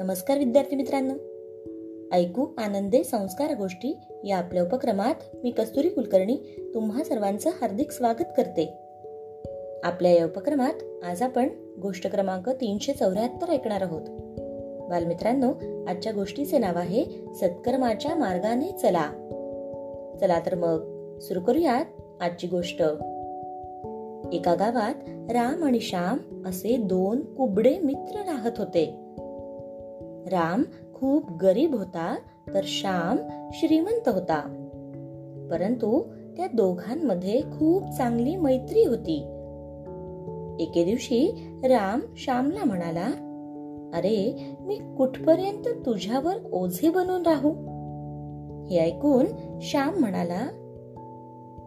नमस्कार विद्यार्थी मित्रांनो. ऐकू आनंदे संस्कार गोष्टी या आपल्या उपक्रमात मी कस्तुरी कुलकर्णी तुम्हा सर्वांचं हार्दिक स्वागत करते. आपल्या या उपक्रमात आज आपण गोष्ट क्रमांक तीनशे चौऱ्याहत्तर ऐकणार आहोत. बालमित्रांनो आजच्या गोष्टीचे नाव आहे सत्कर्माच्या मार्गाने चला. चला तर मग सुरू करूयात आजची गोष्ट. एका गावात राम आणि श्याम असे दोन कुबडे मित्र राहत होते. राम खूप गरीब होता तर श्याम श्रीमंत होता. परंतु त्या दोघांमध्ये खूप चांगली मैत्री होती. एके दिवशी राम श्यामला म्हणाला अरे मी कुठपर्यंत तुझ्यावर ओझे बनून राहू? हे ऐकून श्याम म्हणाला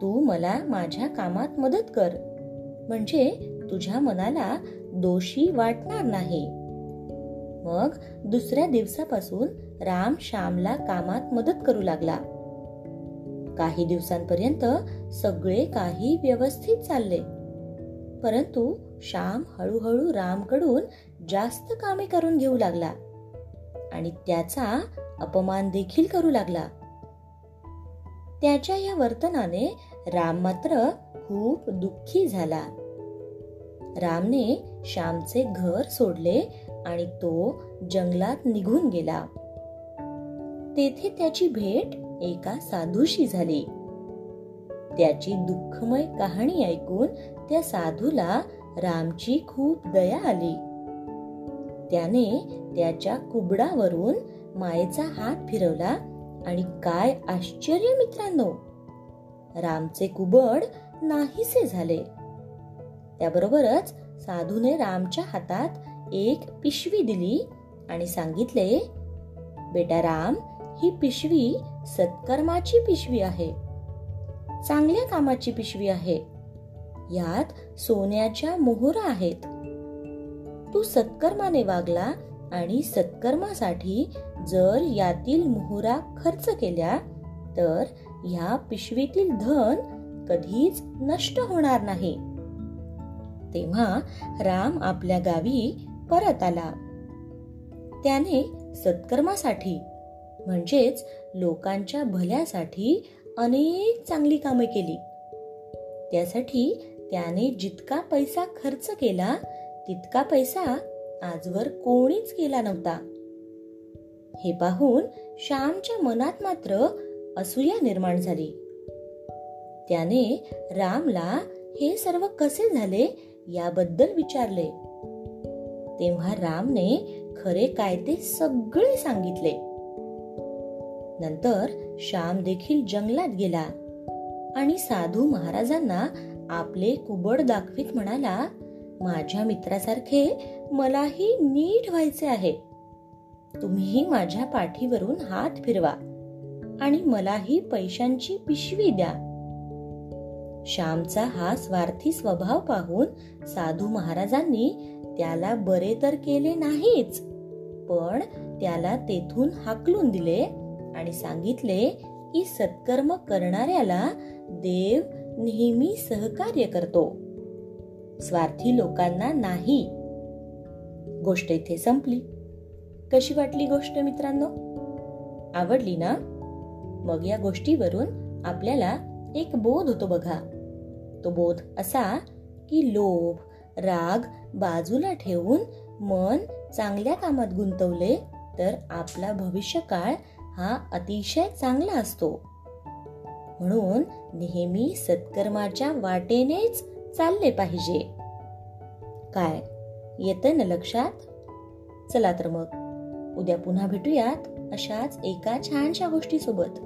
तू मला माझ्या कामात मदत कर. म्हणजे तुझ्या मनाला दोषी वाटणार नाही. मग दुसऱ्या दिवसापासून राम श्यामला कामात मदत करू लागला. काही दिवसांपर्यंत सगळे काही व्यवस्थित चालले. परंतु श्याम हळूहळू रामकडून जास्त कामे करून घेऊ लागला आणि त्याचा अपमान देखील करू लागला. त्याच्या या वर्तनाने राम मात्र खूप दुःखी झाला. रामने श्यामचे घर सोडले आणि तो जंगलात निघून गेला. तेथे त्याची भेट एका साधूशी झाली. त्याची दुःखमय कहाणी ऐकून त्या साधूला रामची खूप दया आली. त्याने त्याच्या कुबडावरून मायेचा हात फिरवला आणि काय आश्चर्य मित्रांनो! रामचे कुबड नाहीसे झाले. त्याबरोबरच साधूने रामच्या हातात एक पिशवी दिली आणि सांगितले बेटा राम ही पिशवी सत्कर्माची पिशवी आहे. चांगल्या कामाची पिशवी आहे. यात सोन्याच्या मोहरा आहेत. तू सत्कर्माने वागला आणि सत्कर्मासाठी जर यातील मोहरा खर्च केल्या तर ह्या पिशवीतील धन कधीच नष्ट होणार नाही. तेव्हा राम आपल्या गावी परत आला. त्याने सत्कर्मासाठी म्हणजेच लोकांच्या भल्यासाठी अनेक चांगली कामे केली. त्यासाठी त्याने जितका पैसा खर्च केला तितका पैसा आजवर कोणीच केला नव्हता. हे पाहून श्यामच्या मनात मात्र असूया निर्माण झाली. त्याने रामला हे सर्व कसे झाले याबद्दल विचारले. तेव्हा रामने खरे काय ते सगळे सांगितले. नंतर श्याम देखील जंगलात गेला आणि साधू महाराजांना आपले कुबड दाखवित म्हणाला माझ्या मित्रासारखे मलाही नीट व्हायचे आहे. तुम्ही माझ्या पाठीवरून हात फिरवा आणि मलाही पैशांची पिशवी द्या. श्यामचा हा स्वार्थी स्वभाव पाहून साधू महाराजांनी त्याला बरे तर केले नाहीच. पण त्याला तेथून हाकलून दिले आणि सांगितले की सत्कर्म करणाऱ्याला देव नेहमी सहकार्य करतो. स्वार्थी लोकांना नाही. गोष्ट इथे संपली. कशी वाटली गोष्ट मित्रांनो? आवडली ना? मग या गोष्टीवरून आपल्याला एक बोध होतो बघा. तो बोध असा की लोभ राग बाजूला ठेवून मन चांगल्या कामात गुंतवले तर आपला भविष्यकाळ हा अतिशय चांगला असतो. म्हणून नेहमी सत्कर्माच्या वाटेनेच चालले पाहिजे. काय? येतं ना लक्षात? चला तर मग. उद्या पुन्हा भेटूयात अशाच एका छानशा गोष्टीसोबत.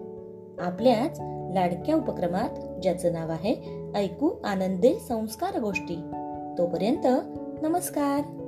आपल्याच लाडक्या उपक्रमात ज्याचं नाव आहे ऐकू आनंदे संस्कार गोष्टी. तोपर्यंत नमस्कार.